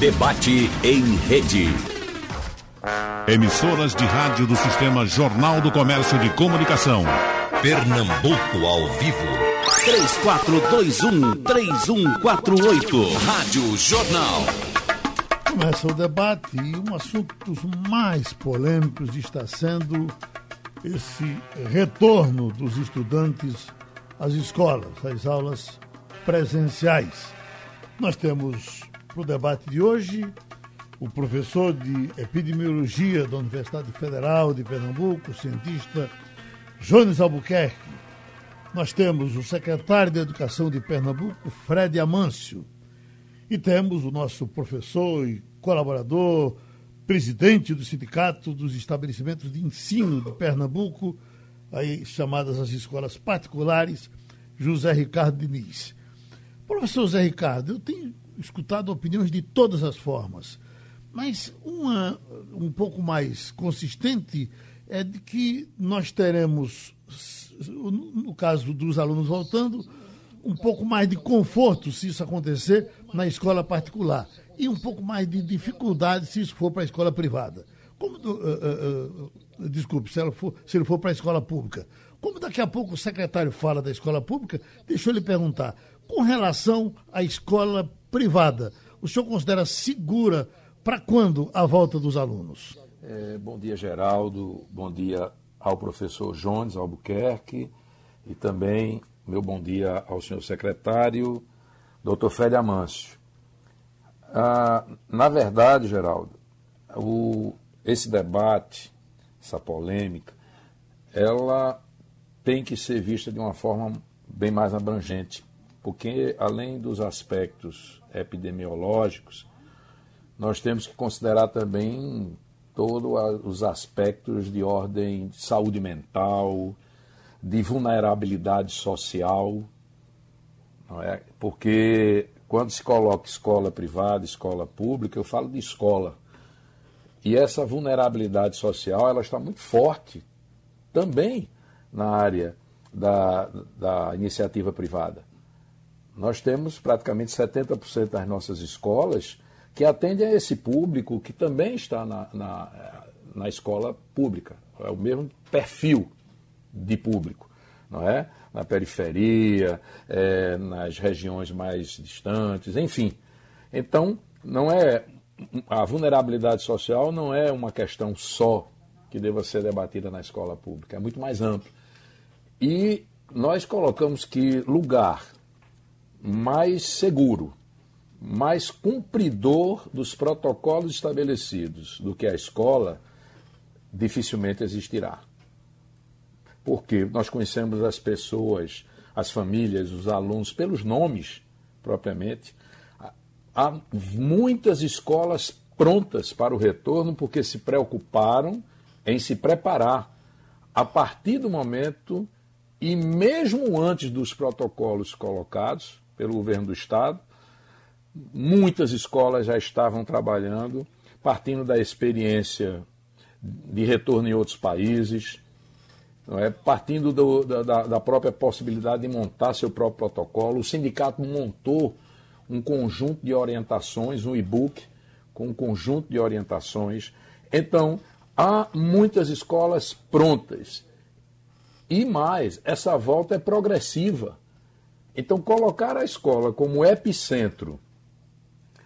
Debate em rede. Emissoras de rádio do Sistema Jornal do Comércio de Comunicação. Pernambuco ao vivo. 3421-3148. Rádio Jornal. Começa o debate e um assunto dos mais polêmicos está sendo esse retorno dos estudantes às escolas, às aulas presenciais. Nós temos para o debate de hoje o professor de epidemiologia da Universidade Federal de Pernambuco, o cientista Jones Albuquerque. Nós temos o secretário de Educação de Pernambuco, Fred Amâncio. E temos o nosso professor e colaborador, presidente do Sindicato dos Estabelecimentos de Ensino de Pernambuco, aí chamadas as escolas particulares, José Ricardo Diniz. Professor José Ricardo, eu tenho escutado opiniões de todas as formas, mas uma um pouco mais consistente é de que nós teremos, no caso dos alunos voltando, um pouco mais de conforto se isso acontecer na escola particular e um pouco mais de dificuldade se isso for para a escola privada. Como, uh, uh, uh, desculpe, se, for, se ele for para a escola pública. Como daqui a pouco o secretário fala da escola pública, deixa eu lhe perguntar, com relação à escola privada, o senhor considera segura para quando a volta dos alunos? É, bom dia, Geraldo. Bom dia ao professor Jones Albuquerque e também meu bom dia ao senhor secretário, doutor Fred Amâncio. Ah, na verdade, Geraldo, o, esse debate, essa polêmica, ela tem que ser vista de uma forma bem mais abrangente, porque além dos aspectos epidemiológicos, nós temos que considerar também todos os aspectos de ordem de saúde mental, de vulnerabilidade social, é? Porque quando se coloca escola privada, escola pública, eu falo de escola. E essa vulnerabilidade social, ela está muito forte também na área da, da iniciativa privada. Nós temos praticamente 70% das nossas escolas que atendem a esse público que também está na, na, na escola pública. É o mesmo perfil de público, não é? Na periferia, é, nas regiões mais distantes, enfim. Então, não é a vulnerabilidade social não é uma questão só que deva ser debatida na escola pública, é muito mais amplo. E nós colocamos que lugar mais seguro, mais cumpridor dos protocolos estabelecidos do que a escola, dificilmente existirá. Porque nós conhecemos as pessoas, as famílias, os alunos pelos nomes propriamente. Há muitas escolas prontas para o retorno porque se preocuparam em se preparar a partir do momento e mesmo antes dos protocolos colocados pelo governo do estado, muitas escolas já estavam trabalhando, partindo da experiência de retorno em outros países, é? partindo do, da, da própria possibilidade de montar seu próprio protocolo. O sindicato montou um conjunto de orientações, um e-book com um conjunto de orientações. Então, há muitas escolas prontas. E mais, essa volta é progressiva. Então, colocar a escola como epicentro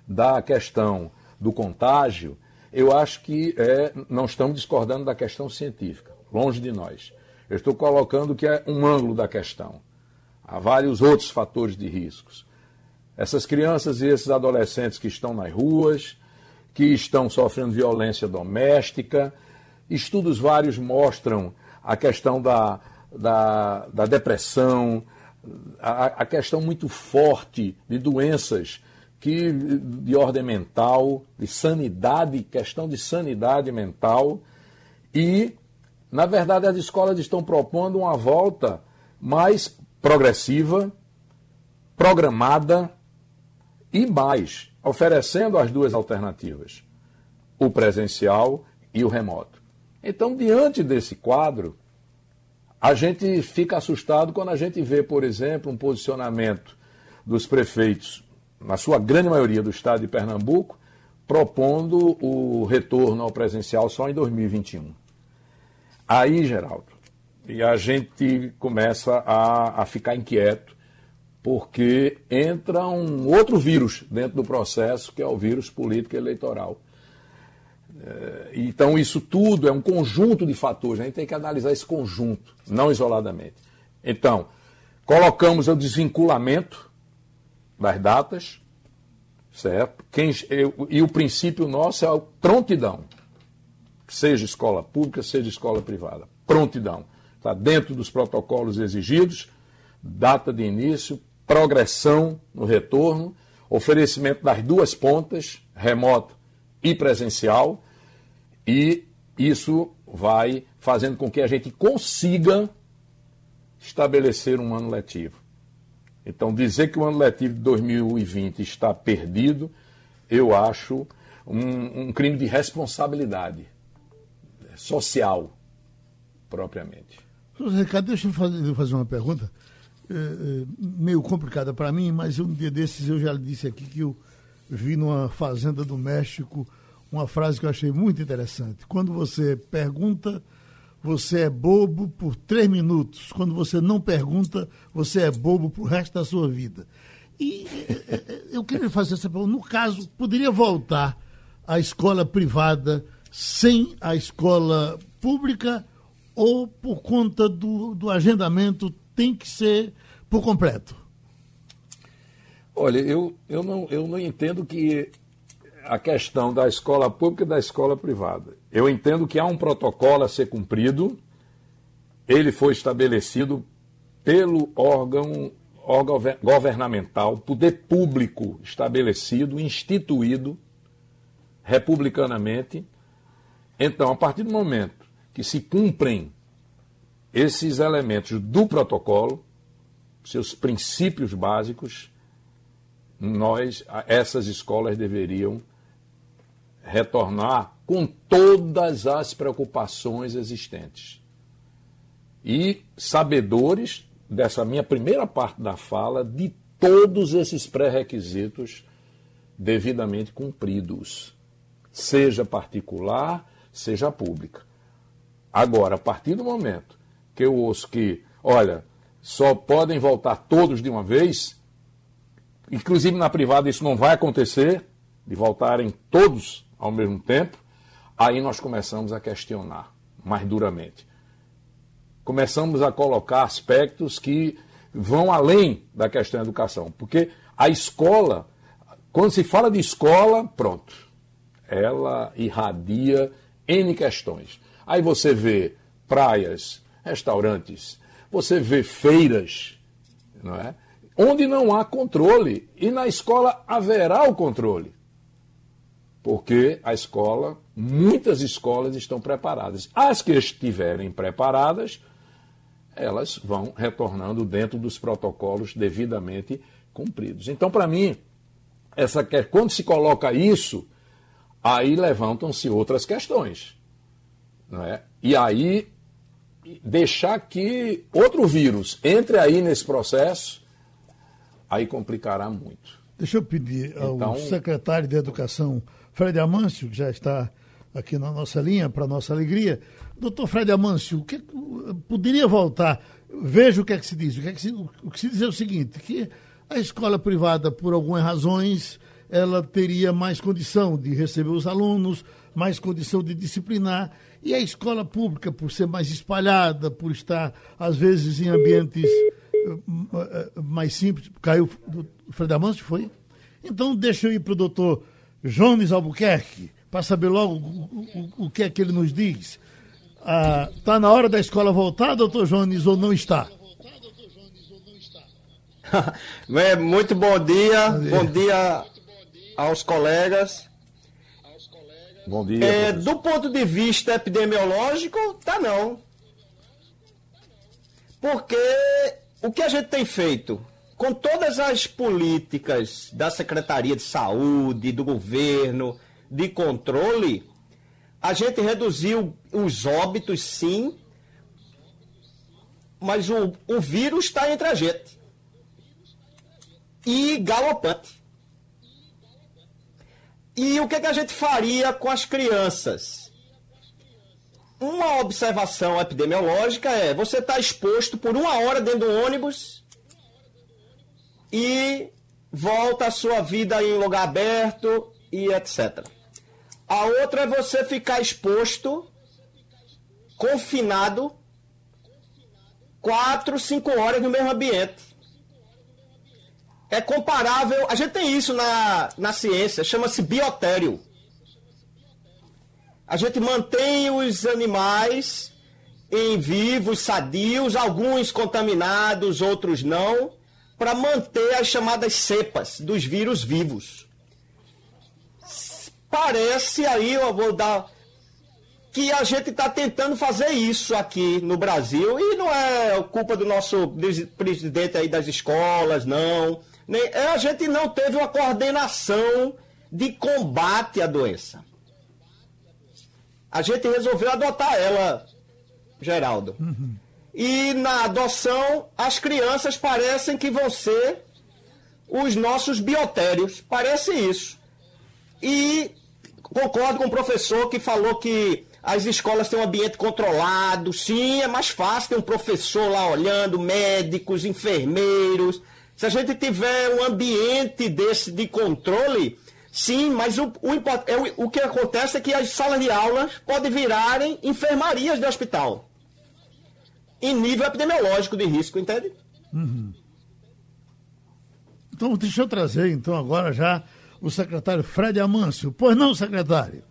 da questão do contágio, eu acho que é, não estamos discordando da questão científica, longe de nós. Eu estou colocando que é um ângulo da questão. Há vários outros fatores de riscos. Essas crianças e esses adolescentes que estão nas ruas, que estão sofrendo violência doméstica, estudos vários mostram a questão da, da, da depressão, a, a, questão muito forte de doenças que, de ordem mental, de sanidade, questão de sanidade mental. E, na verdade, as escolas estão propondo uma volta mais progressiva, programada e mais, oferecendo as duas alternativas, o presencial e o remoto. Então, diante desse quadro, a gente fica assustado quando a gente vê, por exemplo, um posicionamento dos prefeitos, na sua grande maioria do estado de Pernambuco, propondo o retorno ao presencial só em 2021. Aí, Geraldo, e a gente começa a, a ficar inquieto, porque entra um outro vírus dentro do processo, que é o vírus político eleitoral. É, então, isso tudo é um conjunto de fatores, a gente tem que analisar esse conjunto, não isoladamente. Então, colocamos o desvinculamento das datas, certo? Quem, eu, e o princípio nosso é a prontidão, seja escola pública, seja escola privada. Prontidão. Está dentro dos protocolos exigidos, data de início, progressão no retorno, oferecimento das duas pontas, remoto e presencial, e isso vai fazendo com que a gente consiga estabelecer um ano letivo. Então, dizer que o ano letivo de 2020 está perdido, eu acho um, um crime de responsabilidade social, propriamente. Ricardo, deixa eu fazer, fazer uma pergunta, é, meio complicada para mim, mas um dia desses eu já disse aqui que eu vi numa fazenda do México uma frase que eu achei muito interessante. Quando você pergunta, você é bobo por três minutos. Quando você não pergunta, você é bobo pro resto da sua vida. E eu queria fazer essa pergunta. No caso, poderia voltar à escola privada sem a escola pública ou por conta do, do agendamento tem que ser por completo? Olha, eu, eu, não, eu não entendo que a questão da escola pública e da escola privada. Eu entendo que há um protocolo a ser cumprido, ele foi estabelecido pelo órgão, órgão governamental, poder público estabelecido, instituído republicanamente. Então, a partir do momento que se cumprem esses elementos do protocolo, seus princípios básicos, nós, essas escolas deveriam retornar com todas as preocupações existentes. E sabedores dessa minha primeira parte da fala de todos esses pré-requisitos devidamente cumpridos, seja particular, seja pública. Agora, a partir do momento que eu ouço que, olha, só podem voltar todos de uma vez, inclusive na privada isso não vai acontecer, de voltarem todos ao mesmo tempo, aí nós começamos a questionar mais duramente. Começamos a colocar aspectos que vão além da questão da educação, porque a escola, quando se fala de escola, pronto, ela irradia N questões. Aí você vê praias, restaurantes, você vê feiras, não é? onde não há controle. E na escola haverá o controle porque a escola, muitas escolas estão preparadas. As que estiverem preparadas, elas vão retornando dentro dos protocolos devidamente cumpridos. Então, para mim, essa quando se coloca isso, aí levantam-se outras questões. Não é? E aí deixar que outro vírus entre aí nesse processo, aí complicará muito. Deixa eu pedir ao então, secretário de Educação Fred Amâncio, que já está aqui na nossa linha, para nossa alegria. Doutor Fred Amâncio, o que, poderia voltar? Veja o que é que se diz. O que, é que se, o que se diz é o seguinte, que a escola privada, por algumas razões, ela teria mais condição de receber os alunos, mais condição de disciplinar, e a escola pública, por ser mais espalhada, por estar, às vezes, em ambientes eh, eh, mais simples, caiu o Fred Amâncio, foi? Então, deixa eu ir para o doutor Jones Albuquerque, para saber logo o, o, o, que é que ele nos diz. Está ah, na hora da escola voltar, doutor Jones, ou não está? é, muito bom dia, bom dia aos colegas. Bom dia. É, do ponto de vista epidemiológico, tá não. Porque o que a gente tem feito? Com todas as políticas da Secretaria de Saúde, do governo, de controle, a gente reduziu os óbitos, sim, mas o, o vírus está entre a gente. E galopante. E o que, que a gente faria com as crianças? Uma observação epidemiológica é: você está exposto por uma hora dentro do ônibus e volta a sua vida em lugar aberto e etc. A outra é você ficar exposto, confinado, quatro, cinco horas no mesmo ambiente é comparável. A gente tem isso na, na ciência, chama-se biotério. A gente mantém os animais em vivos, sadios, alguns contaminados, outros não, para manter as chamadas cepas dos vírus vivos. Parece aí, eu vou dar que a gente está tentando fazer isso aqui no Brasil e não é culpa do nosso presidente aí das escolas, não. É, a gente não teve uma coordenação de combate à doença. A gente resolveu adotar ela, Geraldo. Uhum. E na adoção, as crianças parecem que vão ser os nossos biotérios. Parece isso. E concordo com o professor que falou que as escolas têm um ambiente controlado. Sim, é mais fácil ter um professor lá olhando, médicos, enfermeiros se a gente tiver um ambiente desse de controle, sim, mas o, o, é o, que acontece é que as salas de aulas podem virarem enfermarias de hospital. Em nível epidemiológico de risco, entende? Uhum. Então, deixa eu trazer, então, agora já o secretário Fred Amâncio. Pois não, secretário?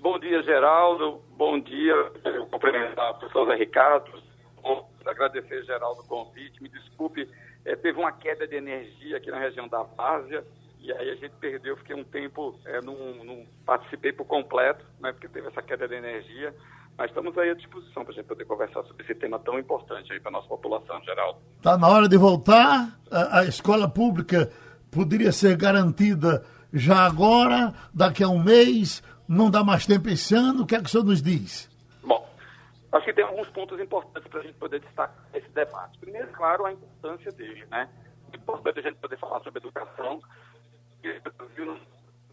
Bom dia, Geraldo. Bom dia. Eu cumprimentar o professor Zé Ricardo. Agradecer, Geraldo, o convite. Me desculpe é, teve uma queda de energia aqui na região da Várzea, e aí a gente perdeu, fiquei um tempo, é, não, não participei por completo, né, porque teve essa queda de energia, mas estamos aí à disposição para a gente poder conversar sobre esse tema tão importante aí para a nossa população, geral. Está na hora de voltar? A, a, escola pública poderia ser garantida já agora, daqui a um mês, não dá mais tempo esse ano, o que é que o senhor nos diz? Acho que tem alguns pontos importantes para a gente poder destacar esse debate. Primeiro, claro, a importância dele, né? É importante a gente poder falar sobre educação,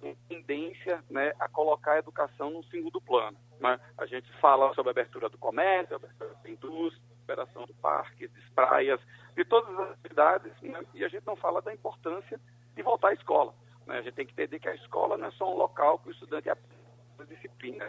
uma tendência né, a colocar a educação no segundo plano. Né? A gente fala sobre a abertura do comércio, a abertura da indústria, a operação do parque, das praias, de todas as atividades, né? e a gente não fala da importância de voltar à escola. Né? A gente tem que entender que a escola não é só um local que o estudante aprende disciplina,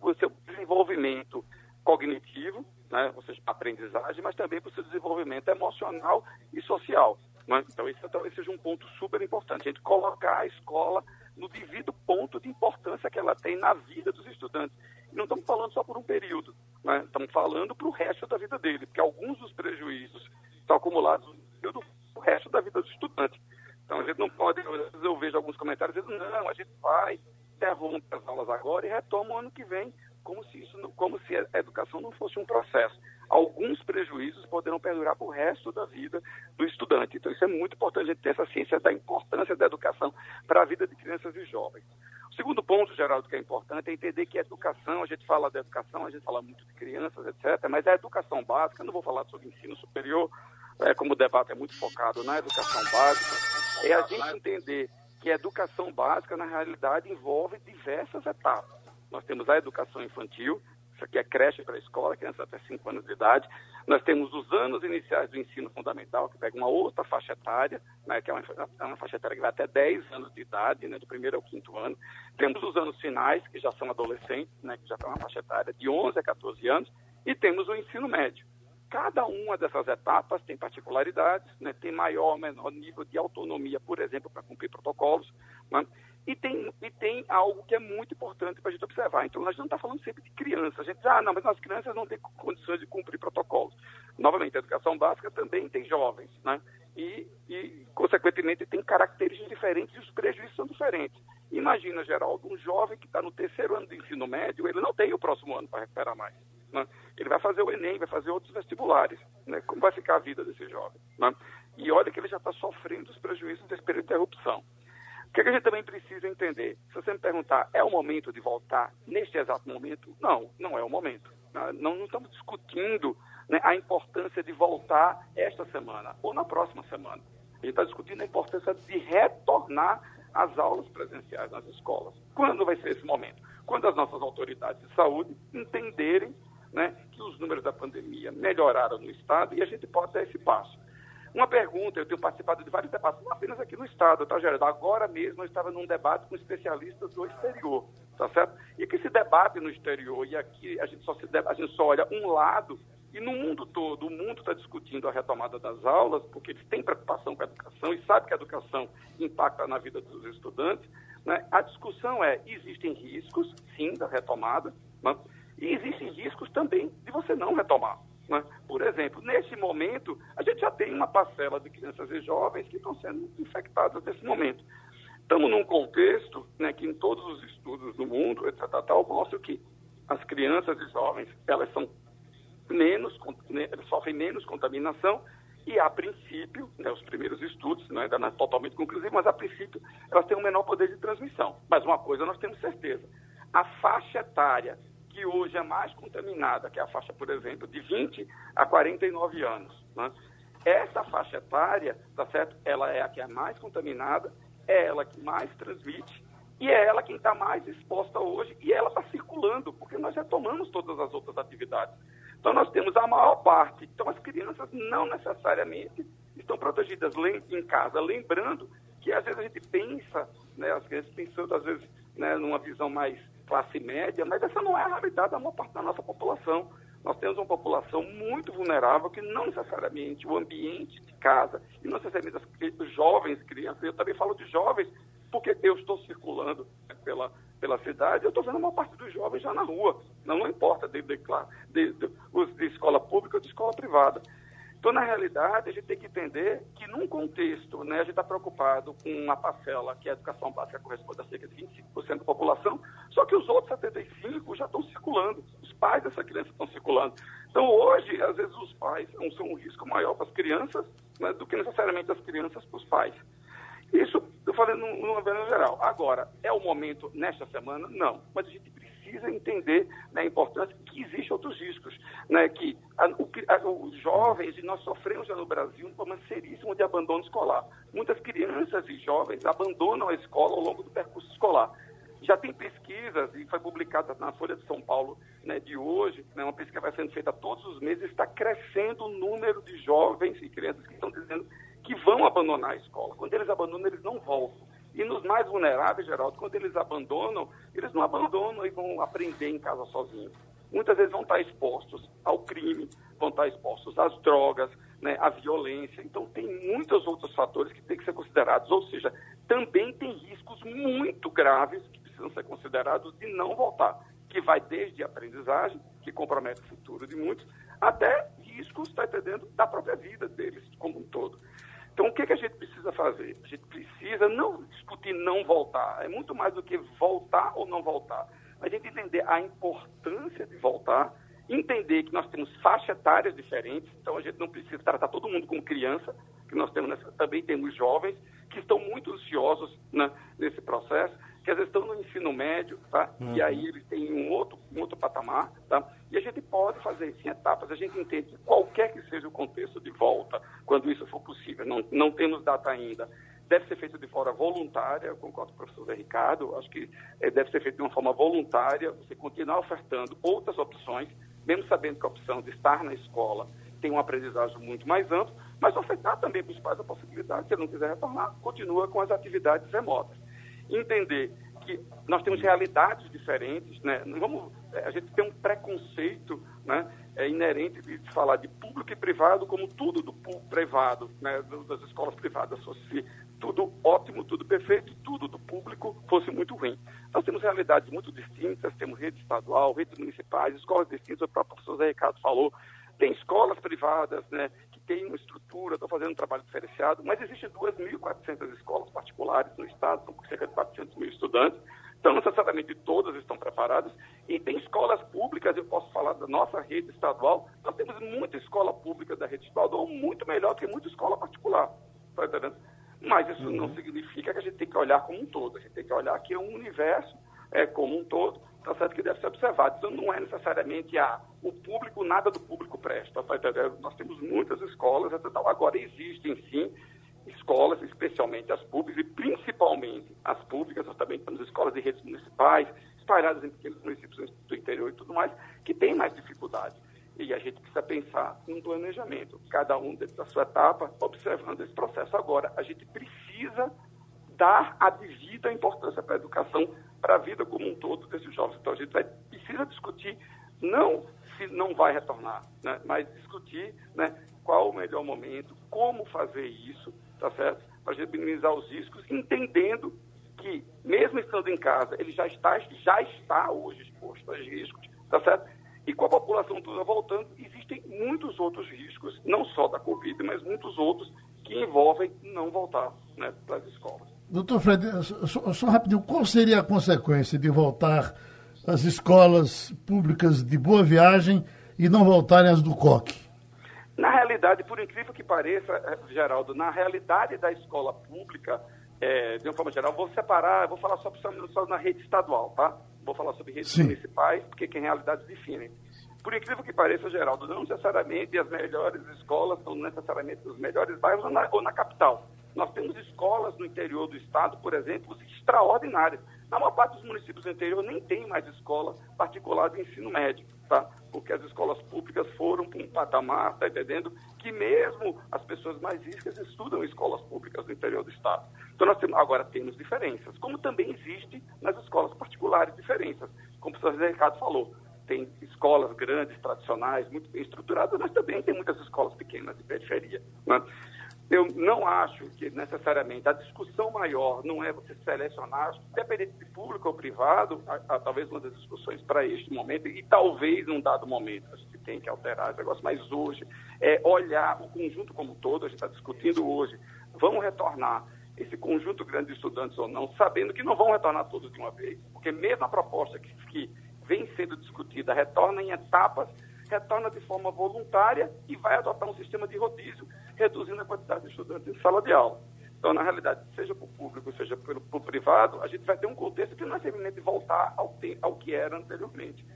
o seu desenvolvimento cognitivo, né, ou seja, aprendizagem, mas também para o seu desenvolvimento emocional e social. Né? Então, esse talvez seja um ponto super importante, a gente colocar a escola no devido ponto de importância que ela tem na vida dos estudantes. E não estamos falando só por um período, né? estamos falando para o resto da vida dele, porque alguns dos prejuízos estão acumulados no resto da vida do estudante. Então, a gente não pode, eu vejo alguns comentários dizendo, não, a gente vai interrompe as aulas agora e retoma o ano que vem, como se, isso, como se a educação não fosse um processo. Alguns prejuízos poderão perdurar para o resto da vida do estudante. Então, isso é muito importante a gente ter essa ciência da importância da educação para a vida de crianças e jovens. O segundo ponto, Geraldo, que é importante é entender que a educação, a gente fala da educação, a gente fala muito de crianças, etc., mas a educação básica, não vou falar sobre ensino superior, é, como o debate é muito focado na educação básica, é a gente entender que a educação básica, na realidade, envolve diversas etapas. Nós temos a educação infantil, isso aqui é creche para escola, criança até 5 anos de idade. Nós temos os anos iniciais do ensino fundamental, que pega uma outra faixa etária, né, que é uma, é uma, faixa etária que vai até 10 anos de idade, né, do primeiro ao quinto ano. Temos os anos finais, que já são adolescentes, né, que já tem uma faixa etária de 11 a 14 anos. E temos o ensino médio, Cada uma dessas etapas tem particularidades, né? tem maior ou menor nível de autonomia, por exemplo, para cumprir protocolos, né? E, tem, e tem algo que é muito importante para a gente observar. Então, a gente não está falando sempre de crianças. A gente diz, ah, não, mas as crianças não têm condições de cumprir protocolos. Novamente, a educação básica também tem jovens, né? E, e, consequentemente, tem características diferentes e os prejuízos são diferentes. Imagina, Geraldo, um jovem que está no terceiro ano do ensino médio, ele não tem o próximo ano para recuperar mais. Né? Ele vai fazer o Enem, vai fazer outros vestibulares. Né? Como vai ficar a vida desse jovem? Né? E olha que ele já está sofrendo os prejuízos desse período de interrupção. O que, a gente também precisa entender? Se você me perguntar, é o momento de voltar neste exato momento? Não, não é o momento. Não, não estamos discutindo né, a importância de voltar esta semana ou na próxima semana. A gente está discutindo a importância de retornar as aulas presenciais nas escolas. Quando vai ser esse momento? Quando as nossas autoridades de saúde entenderem né, que os números da pandemia melhoraram no Estado e a gente pode dar esse passo. Uma pergunta, eu tenho participado de vários debates, não apenas aqui no Estado, tá, Geraldo? Agora mesmo eu estava num debate com especialistas do exterior, tá certo? E que esse debate no exterior, e aqui a gente só, se, a gente só olha um lado, e no mundo todo, o mundo está discutindo a retomada das aulas, porque eles têm preocupação com a educação e sabem que a educação impacta na vida dos estudantes. Né? A discussão é, existem riscos, sim, da retomada, né? e existem riscos também de você não retomar. Né? Por exemplo, nesse momento, a gente já tem uma parcela de crianças e jovens que estão sendo infectadas nesse momento. Estamos num contexto né, que em todos os estudos do mundo, etc., tal, mostra que as crianças e jovens, elas são menos, né, sofrem menos contaminação e, a princípio, né, os primeiros estudos, né, ainda não é totalmente conclusivo, mas a princípio elas têm um menor poder de transmissão. Mas uma coisa nós temos certeza, a faixa etária é mais contaminada, que é a faixa, por exemplo, de 20 a 49 anos. Né? Essa faixa etária, tá certo? Ela é a que é mais contaminada, é ela que mais transmite e é ela quem está mais exposta hoje e ela está circulando, porque nós retomamos todas as outras atividades. Então, nós temos a maior parte. Então, as crianças não necessariamente estão protegidas em casa. Lembrando que, às vezes, a gente pensa, né, as crianças pensando, às vezes, né, numa visão mais classe média, mas essa não é a realidade da maior parte da nossa população. Nós temos uma população muito vulnerável que não necessariamente o ambiente de casa, e não necessariamente os jovens, crianças, eu também falo de jovens, porque eu estou circulando pela, pela cidade, eu estou vendo uma parte dos jovens já na rua. Não, não importa de, de, de, de, de escola pública ou de escola privada. Então, na realidade, a gente tem que entender que, num contexto, né, a gente está preocupado com uma parcela que a educação básica corresponde a cerca de 25% da população, só que os outros 75% já estão circulando, os pais dessa criança estão circulando. Então, hoje, às vezes, os pais são um risco maior para as crianças né, do que necessariamente as crianças para os pais. Isso, eu falei numa vez geral. Agora, é o momento nesta semana? Não. Mas a gente precisa entender né, a importância que existem outros riscos. Né, que a, o, a, os jovens, e nós sofremos já no Brasil um problema seríssimo de abandono escolar. Muitas crianças e jovens abandonam a escola ao longo do percurso escolar. Já tem pesquisas, e foi publicada na Folha de São Paulo né, de hoje, né, uma pesquisa que vai sendo feita todos os meses, está crescendo o número de jovens e crianças que estão dizendo que vão abandonar a escola. Quando eles abandonam, eles não voltam. E nos mais vulneráveis, Geraldo, quando eles abandonam, eles não abandonam e vão aprender em casa sozinhos. Muitas vezes vão estar expostos ao crime, vão estar expostos às drogas, né, à violência. Então, tem muitos outros fatores que têm que ser considerados. Ou seja, também tem riscos muito graves que precisam ser considerados de não voltar, que vai desde a aprendizagem, que compromete o futuro de muitos, até riscos, está entendendo, da própria vida deles como um todo. Então, o que, que a gente precisa fazer? A gente precisa não discutir não voltar, é muito mais do que voltar ou não voltar. A gente entender a importância de voltar, entender que nós temos faixas etárias diferentes, então a gente não precisa tratar todo mundo como criança, que nós temos também temos jovens que estão muito ansiosos né, nesse processo, que às vezes estão no ensino médio, tá? Uhum. E aí eles têm um outro, um outro patamar, tá? E a gente pode fazer isso em etapas, a gente entende que qualquer que seja o contexto de volta, quando isso for possível, não, não temos data ainda, deve ser feito de forma voluntária, eu concordo com o professor Zé Ricardo, acho que é, deve ser feito de uma forma voluntária, você continuar ofertando outras opções, mesmo sabendo que a opção de estar na escola tem uma aprendizagem muito mais ampla, mas ofertar também para os pais a possibilidade, se ele não quiser retornar, continua com as atividades remotas entender que nós temos realidades diferentes, né? Não vamos, é, a gente tem um preconceito, né? É inerente de falar de público e privado como tudo do privado, né? Das escolas privadas fosse tudo ótimo, tudo perfeito, tudo do público fosse muito ruim. Nós temos realidades muito distintas, temos rede estadual, redes municipais, escolas distintas, o próprio professor Zé Ricardo falou, tem escolas privadas, né? Tem uma estrutura, estão fazendo um trabalho diferenciado, mas existem 2.400 escolas particulares no Estado, com cerca de 400 mil estudantes, então necessariamente todas estão preparadas, e tem escolas públicas, eu posso falar da nossa rede estadual, nós temos muita escola pública da rede estadual, muito melhor que muita escola particular, tá entendendo? Mas isso uhum. não significa que a gente tem que olhar como um todo, a gente tem que olhar que é um universo é, como um todo, tá certo que deve ser observado. Então não é necessariamente a, o público, nada do público presta. Tá? Nós temos muitas escolas, etc. agora existem sim escolas, especialmente as públicas e principalmente as públicas, nós também temos escolas de redes municipais, espalhadas em pequenos municípios do interior e tudo mais, que têm mais dificuldade. E a gente precisa pensar num planejamento, cada um dentro da sua etapa, observando esse processo. Agora, a gente precisa dar a devida importância para a educação, para a vida como um todo desses jovens. Então, a gente vai, precisa discutir, não se não vai retornar, né, mas discutir né, qual o melhor momento, como fazer isso, tá certo? Para a gente minimizar os riscos, entendendo que, mesmo estando em casa, ele já está, já está hoje exposto a riscos, tá certo? E com a população toda voltando, existem muitos outros riscos, não só da Covid, mas muitos outros que envolvem não voltar né, para as escolas. Doutor Fred, só, só rapidinho, qual seria a consequência de voltar às escolas públicas de Boa Viagem e não voltarem às do COC? Na realidade, por incrível que pareça, eh, Geraldo, na realidade da escola pública, é, de uma forma geral, vou separar, vou falar só, só na rede estadual, tá? Vou falar sobre redes Sim. municipais, porque tem realidades diferentes. Por incrível que pareça, Geraldo, não necessariamente as melhores escolas são necessariamente os melhores bairros ou na, ou na capital. Nós temos escolas no interior do estado, por exemplo, extraordinárias. Na maior parte dos municípios do interior nem tem mais escola particular de ensino médio, tá? Porque as escolas públicas foram para um patamar, tá entendendo? Que mesmo as pessoas mais ricas estudam escolas públicas do interior do estado. Então nós temos, agora temos diferenças, como também existe nas escolas particulares diferenças. Como o professor Ricardo falou, tem escolas grandes, tradicionais, muito bem estruturadas, mas também tem muitas escolas pequenas de periferia. Né? Eu não acho que necessariamente a discussão maior não é você selecionar, independente de público ou privado, a, a, talvez uma das discussões para este momento, e talvez num dado momento a gente tem que alterar esse negócio, mas hoje é olhar o conjunto como um todo, a gente está discutindo hoje, vamos retornar esse conjunto grande de estudantes ou não, sabendo que não vão retornar todos de uma vez, porque mesmo a proposta que, que vem sendo discutida retorna em etapas retorna de forma voluntária e vai adotar um sistema de rodízio, reduzindo a quantidade de estudantes em sala de aula. Então, na realidade, seja para o público, seja para o privado, a gente vai ter um contexto que não é simplesmente voltar ao, ao que era anteriormente.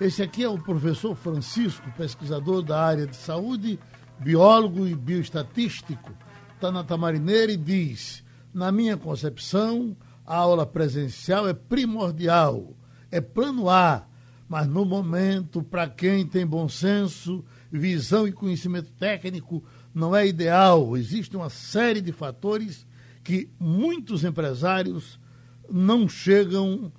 Esse aqui é o professor Francisco, pesquisador da área de saúde, biólogo e bioestatístico. Está na Tamarineira e diz: na minha concepção, a aula presencial é primordial, é plano A mas no momento, para quem tem bom senso, visão e conhecimento técnico, não é ideal. Existe uma série de fatores que muitos empresários não chegam,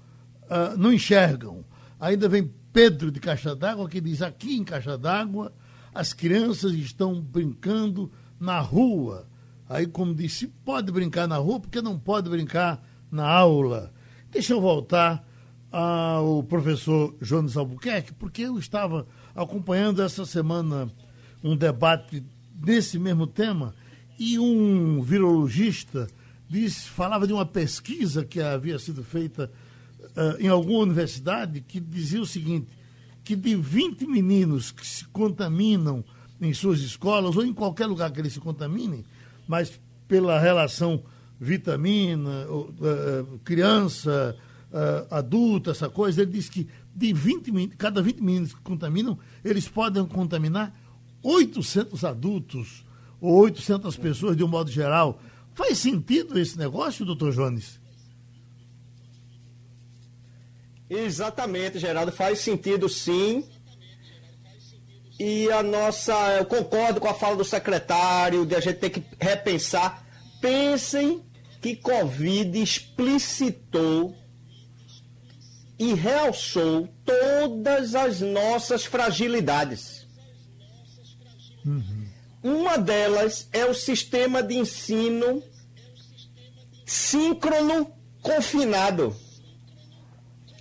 uh, não enxergam. Ainda vem Pedro de Caixa d'Água que diz: aqui em Caixa d'Água as crianças estão brincando na rua. Aí, como disse, pode brincar na rua porque não pode brincar na aula. Deixa eu voltar ao professor Jones Albuquerque, porque eu estava acompanhando essa semana um debate desse mesmo tema e um virologista disse, falava de uma pesquisa que havia sido feita uh, em alguma universidade que dizia o seguinte, que de 20 meninos que se contaminam em suas escolas ou em qualquer lugar que eles se contaminem, mas pela relação vitamina, uh, criança, uh, adulto, essa coisa, ele diz que de 20, cada 20 meninos que contaminam, eles podem contaminar 800 adultos ou 800 pessoas de um modo geral. Faz sentido esse negócio, doutor Jones? Exatamente, Geraldo, faz sentido sim. E a nossa, eu concordo com a fala do secretário, de a gente ter que repensar. Pensem que Covid explicitou e realçou todas as nossas fragilidades. Uhum. Uma delas é o sistema de ensino síncrono confinado.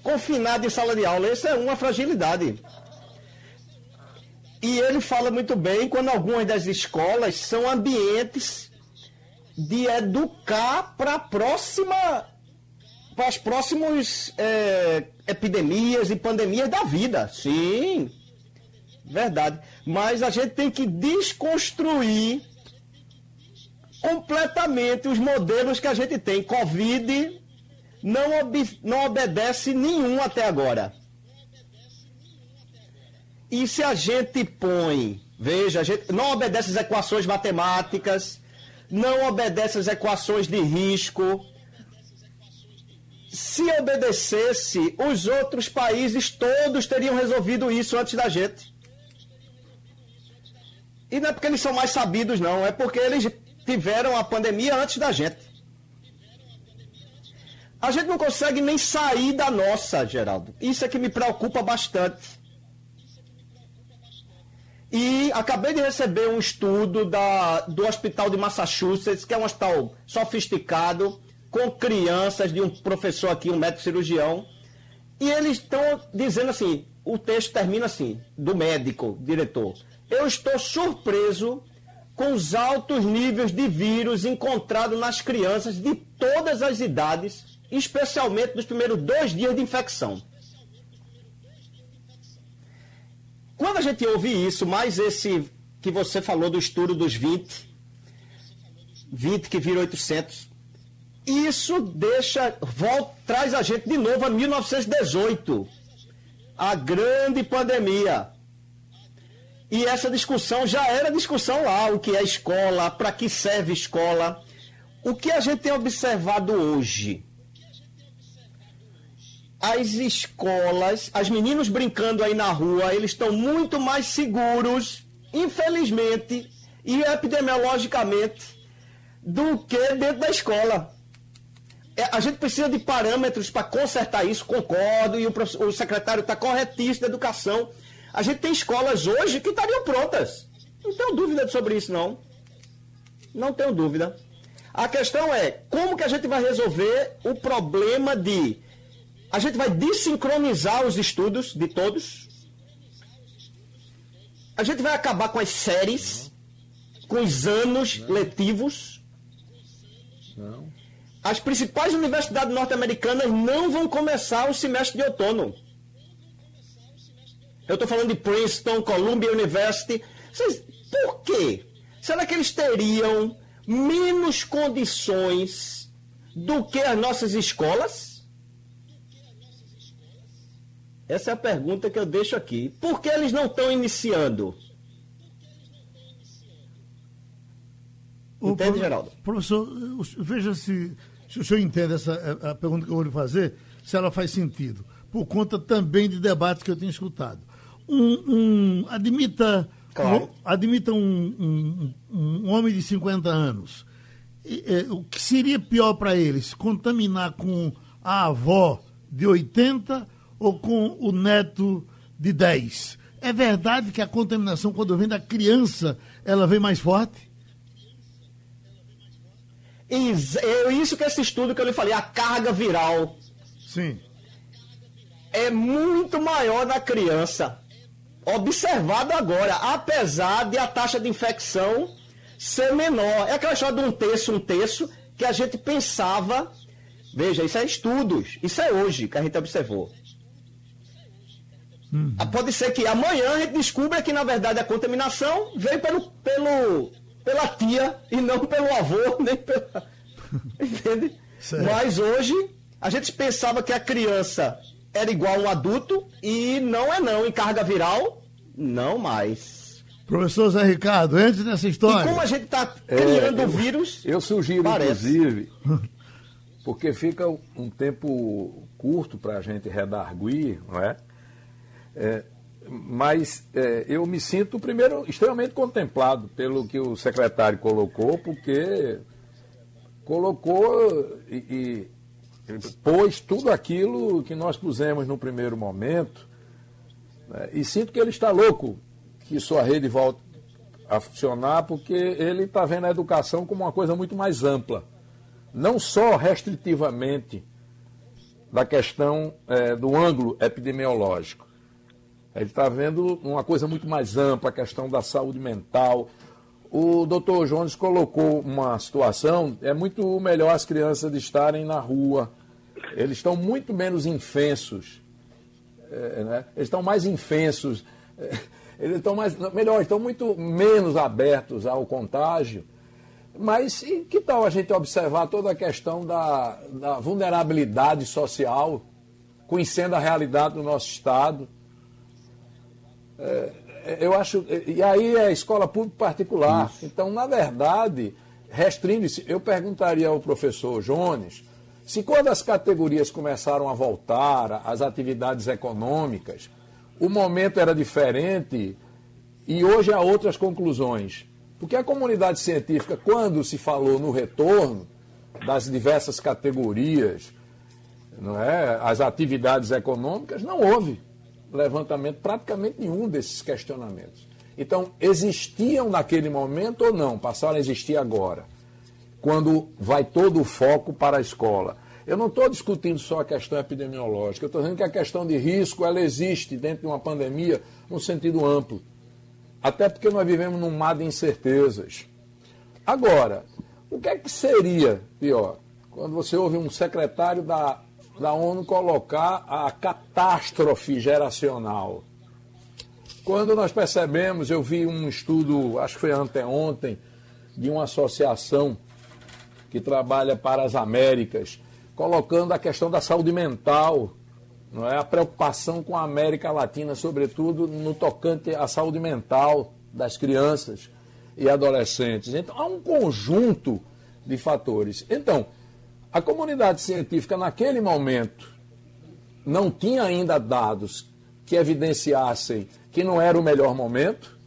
Confinado em sala de aula. Essa é uma fragilidade. E ele fala muito bem quando algumas das escolas são ambientes de educar para próxima para as próximas é, epidemias e pandemias da vida. Sim, verdade. Mas a gente tem que desconstruir completamente os modelos que a gente tem. Covid não, ob não obedece nenhum até agora. E se a gente põe, veja, a gente não obedece às equações matemáticas, não obedece às equações de risco. Se obedecesse, os outros países todos teriam resolvido isso antes da gente. E não é porque eles são mais sabidos, não, é porque eles tiveram a pandemia antes da gente. A gente não consegue nem sair da nossa, Geraldo. Isso é que me preocupa bastante. E acabei de receber um estudo da, do Hospital de Massachusetts, que é um hospital sofisticado, com crianças de um professor aqui, um médico cirurgião. E eles estão dizendo assim: o texto termina assim, do médico, diretor. Eu estou surpreso com os altos níveis de vírus encontrados nas crianças de todas as idades, especialmente nos primeiros dois dias de infecção. Quando a gente ouve isso, mais esse que você falou do estudo dos 20, 20 que vira 800, isso deixa, volta, traz a gente de novo a 1918, a grande pandemia. E essa discussão já era discussão lá, o que é escola, para que serve escola. O que a gente tem observado hoje? As escolas, as meninos brincando aí na rua, eles estão muito mais seguros, infelizmente, e epidemiologicamente, do que dentro da escola. É, a gente precisa de parâmetros para consertar isso, concordo, e o, o secretário está corretíssimo da educação a gente tem escolas hoje que estariam prontas. Não tenho dúvida sobre isso, não. Não tenho dúvida. A questão é como que a gente vai resolver o problema de. A gente vai desincronizar os estudos de todos. A gente vai acabar com as séries, com os anos letivos. Não. As principais universidades norte-americanas não vão começar o semestre de outono. Eu estou falando de Princeton, Columbia University. Vocês, por quê? Será que eles teriam menos condições do que as nossas escolas? Essa é a pergunta que eu deixo aqui. Por que eles não estão iniciando? Entende, Geraldo? Professor, veja se, se o senhor entende essa a pergunta que eu vou lhe fazer, se ela faz sentido. Por conta também de debates que eu tenho escutado um, um admita, claro. um, admita um, um, homem de 50 anos. E, é, o que seria pior para eles? Contaminar com a avó de 80 ou com o neto de 10? É verdade que a contaminação, quando vem da criança, ela vem mais forte? É isso que esse estudo que eu lhe falei, a carga viral. Sim. É muito maior na criança observado agora, apesar de a taxa de infecção ser menor. É aquela história de um terço, um terço, que a gente pensava. Veja, isso é estudos, isso é hoje que a gente observou. Hum. Pode ser que amanhã a gente descubra que, na verdade, a contaminação veio pelo, pelo, pela tia e não pelo avô, nem pela. Entende? Certo. Mas hoje, a gente pensava que a criança era igual a um adulto e não é não. Em carga viral, não mais. Professor Zé Ricardo, antes dessa história. E como a gente está criando é, eu, vírus. Eu sugiro, parece. inclusive, porque fica um tempo curto para a gente redarguir, não é? é mas é, eu me sinto, primeiro, extremamente contemplado pelo que o secretário colocou, porque colocou e, e pôs tudo aquilo que nós pusemos no primeiro momento, né? e sinto que ele está louco que sua rede volte a funcionar, porque ele está vendo a educação como uma coisa muito mais ampla, não só restritivamente da questão é, do ângulo epidemiológico. Ele está vendo uma coisa muito mais ampla, a questão da saúde mental, o doutor Jones colocou uma situação, é muito melhor as crianças estarem na rua, eles estão muito menos infensos, é, né? eles estão mais infensos, é, eles estão mais, melhor, estão muito menos abertos ao contágio, mas que tal a gente observar toda a questão da, da vulnerabilidade social, conhecendo a realidade do nosso Estado, é, eu acho. E aí é escola pública particular. Isso. Então, na verdade, restringe-se. Eu perguntaria ao professor Jones se quando as categorias começaram a voltar, as atividades econômicas, o momento era diferente e hoje há outras conclusões. Porque a comunidade científica, quando se falou no retorno das diversas categorias, não é, as atividades econômicas, não houve levantamento praticamente nenhum desses questionamentos. Então, existiam naquele momento ou não? Passaram a existir agora, quando vai todo o foco para a escola. Eu não estou discutindo só a questão epidemiológica, eu estou dizendo que a questão de risco ela existe dentro de uma pandemia no sentido amplo. Até porque nós vivemos num mar de incertezas. Agora, o que é que seria pior? Quando você ouve um secretário da, da ONU colocar a catástrofe geracional. Quando nós percebemos, eu vi um estudo, acho que foi anteontem, de uma associação que trabalha para as Américas, colocando a questão da saúde mental, não é? a preocupação com a América Latina, sobretudo no tocante à saúde mental das crianças e adolescentes. Então, há um conjunto de fatores. Então, a comunidade científica, naquele momento, não tinha ainda dados que evidenciassem que não era o melhor momento.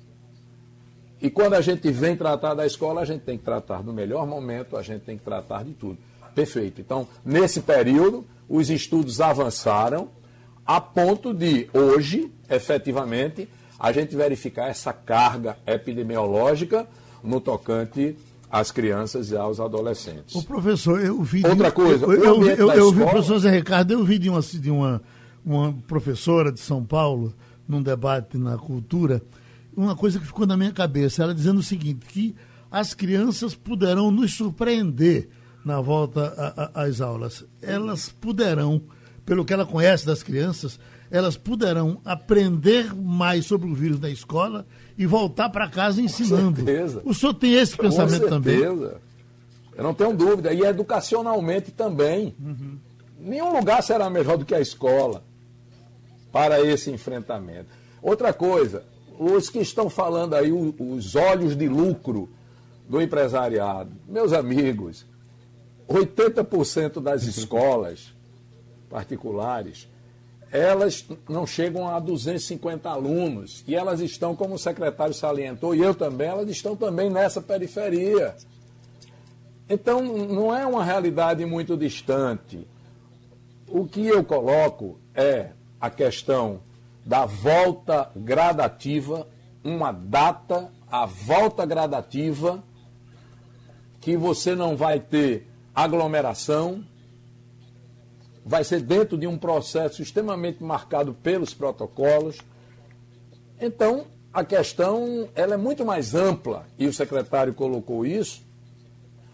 E quando a gente vem tratar da escola, a gente tem que tratar do melhor momento, a gente tem que tratar de tudo. Perfeito. Então, nesse período, os estudos avançaram a ponto de, hoje, efetivamente, a gente verificar essa carga epidemiológica no tocante às crianças e aos adolescentes. O professor, eu vi. Outra coisa, eu, eu, eu, eu, eu vi o professor Zé Ricardo, eu vi de uma, de uma, uma professora de São Paulo, num debate na cultura, uma coisa que ficou na minha cabeça, ela dizendo o seguinte, que as crianças poderão nos surpreender na volta às aulas. Elas poderão, pelo que ela conhece das crianças, elas poderão aprender mais sobre o vírus na escola e voltar para casa ensinando. Com certeza. O senhor tem esse pensamento Com também? certeza. Eu não tenho dúvida. E educacionalmente também. Uhum. Nenhum lugar será melhor do que a escola para esse enfrentamento. Outra coisa, os que estão falando aí, os olhos de lucro do empresariado, meus amigos, 80% das escolas particulares, elas não chegam a 250 alunos. E elas estão, como o secretário salientou, e eu também, elas estão também nessa periferia. Então, não é uma realidade muito distante. O que eu coloco é a questão da volta gradativa, uma data, a volta gradativa, que você não vai ter aglomeração, vai ser dentro de um processo extremamente marcado pelos protocolos. Então, a questão ela é muito mais ampla, e o secretário colocou isso,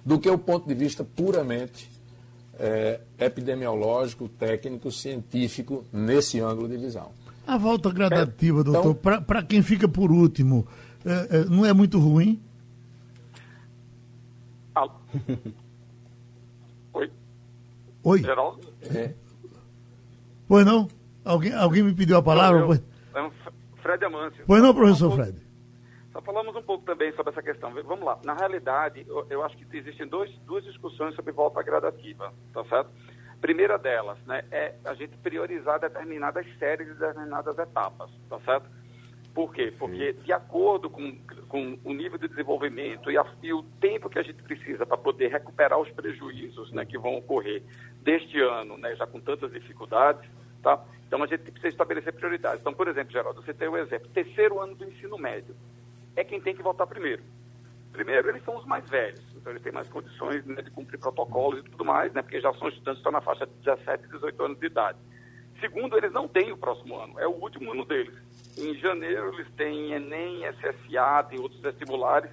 do que o ponto de vista puramente é, epidemiológico, técnico, científico, nesse ângulo de visão. A volta gradativa, é, doutor, então, para quem fica por último, é, é, não é muito ruim? Oi. Oi. Geraldo? É. Pois não? Alguém, alguém me pediu a palavra? Não, eu, é Fred Amâncio. Pois não, professor um Fred? Só falamos um pouco também sobre essa questão. Vamos lá. Na realidade, eu, eu acho que existem dois, duas discussões sobre volta gradativa, tá certo? Primeira delas, né, é a gente priorizar determinadas séries e determinadas etapas, tá certo? Por quê? Porque, de acordo com, com o nível de desenvolvimento e, a, e, o tempo que a gente precisa para poder recuperar os prejuízos né, que vão ocorrer deste ano, né, já com tantas dificuldades, tá? Então, a gente precisa estabelecer prioridades. Então, por exemplo, Geraldo, você tem o um exemplo. Terceiro ano do ensino médio é quem tem que voltar primeiro. Primeiro, eles são os mais velhos, então eles têm mais condições né, de cumprir protocolos e tudo mais, né, porque já são estudantes que estão na faixa de 17 e 18 anos de idade. Segundo, eles não têm o próximo ano, é o último ano deles. Em janeiro eles têm Enem, SSA, tem outros vestibulares,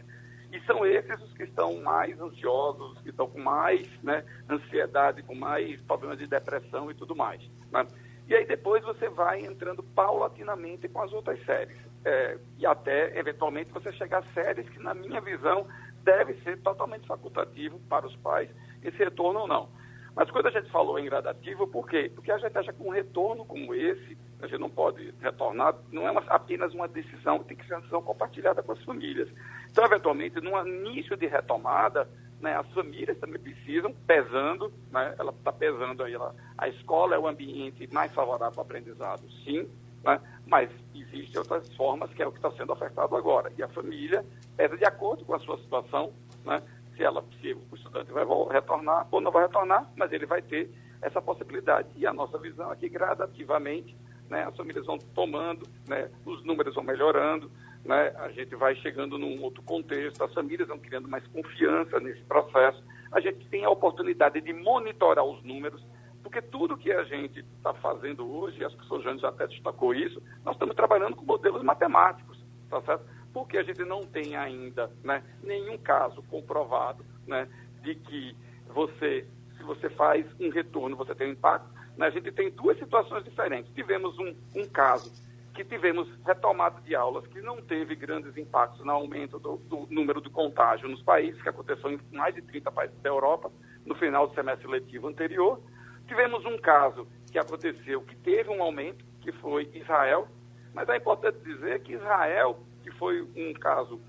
e são esses os que estão mais ansiosos, que estão com mais né, ansiedade, com mais problemas de depressão e tudo mais. Né? E aí depois você vai entrando paulatinamente com as outras séries. É, e até, eventualmente, você chegar a séries que, na minha visão, deve ser totalmente facultativo para os pais esse retorno ou não. Mas quando a gente falou em gradativo, por quê? Porque a gente acha que um retorno como esse, a gente não pode retornar, não é uma, apenas uma decisão, tem que ser uma decisão compartilhada com as famílias. Então, eventualmente, no início de retomada, né, as famílias também precisam, pesando, né, ela está pesando aí, ela, a escola é o ambiente mais favorável para o aprendizado, sim, né, mas existem outras formas que é o que está sendo ofertado agora. E a família pesa de acordo com a sua situação, né, se, ela, se o estudante vai retornar ou não vai retornar, mas ele vai ter essa possibilidade. E a nossa visão é que gradativamente né, as famílias vão tomando, né, os números vão melhorando, né, a gente vai chegando num outro contexto, as famílias vão criando mais confiança nesse processo, a gente tem a oportunidade de monitorar os números, porque tudo que a gente está fazendo hoje, as pessoas já até destacou isso, nós estamos trabalhando com modelos matemáticos, tá certo? Porque a gente não tem ainda né, nenhum caso comprovado né, de que você, se você faz um retorno, você tem um impacto. Né? A gente tem duas situações diferentes. Tivemos um, um caso que tivemos retomada de aulas que não teve grandes impactos no aumento do, do, número de contágio nos países, que aconteceu em mais de 30 países da Europa, no final do semestre letivo anterior. Tivemos um caso que aconteceu que teve um aumento, que foi Israel, mas é importante dizer que Israel, que foi um caso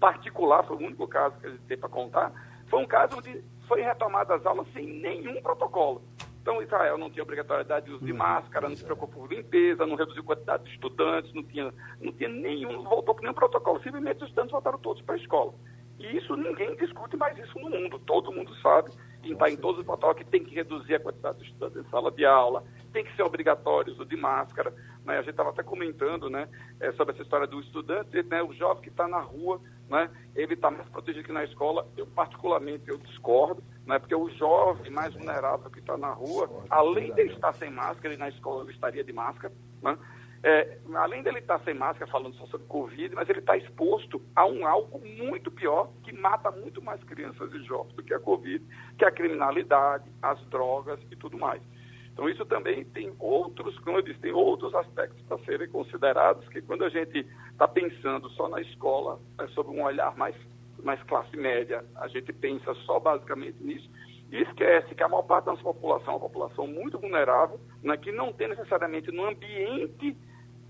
particular, foi o único caso que a gente tem para contar, foi um caso onde foi retomada as aulas sem nenhum protocolo. Então, Israel não tinha obrigatoriedade de uso de máscara, não se preocupou com limpeza, não reduziu a quantidade de estudantes, não tinha, não tinha nenhum, não voltou com nenhum protocolo. Simplesmente os estudantes voltaram todos para a escola. E isso ninguém discute mais isso no mundo. Todo mundo sabe, está em todos os protocolos, que tem que reduzir a quantidade de estudantes em sala de aula, tem que ser obrigatório o uso de máscara. Né? A gente estava até comentando né, é, sobre essa história do estudante, né, o jovem que está na rua, né, ele está mais protegido que na escola. Eu, particularmente, eu discordo, né, porque o jovem mais vulnerável que está na rua, além de estar sem máscara, e na escola ele estaria de máscara, né, é, além dele estar sem máscara falando só sobre Covid, mas ele está exposto a um algo muito pior, que mata muito mais crianças e jovens do que a Covid, que é a criminalidade, as drogas e tudo mais. Então isso também tem outros, como tem outros aspectos para serem considerados, que quando a gente está pensando só na escola, é sobre um olhar mais, mais classe média, a gente pensa só basicamente nisso, e esquece que a maior parte da nossa população é uma população muito vulnerável, né, que não tem necessariamente no ambiente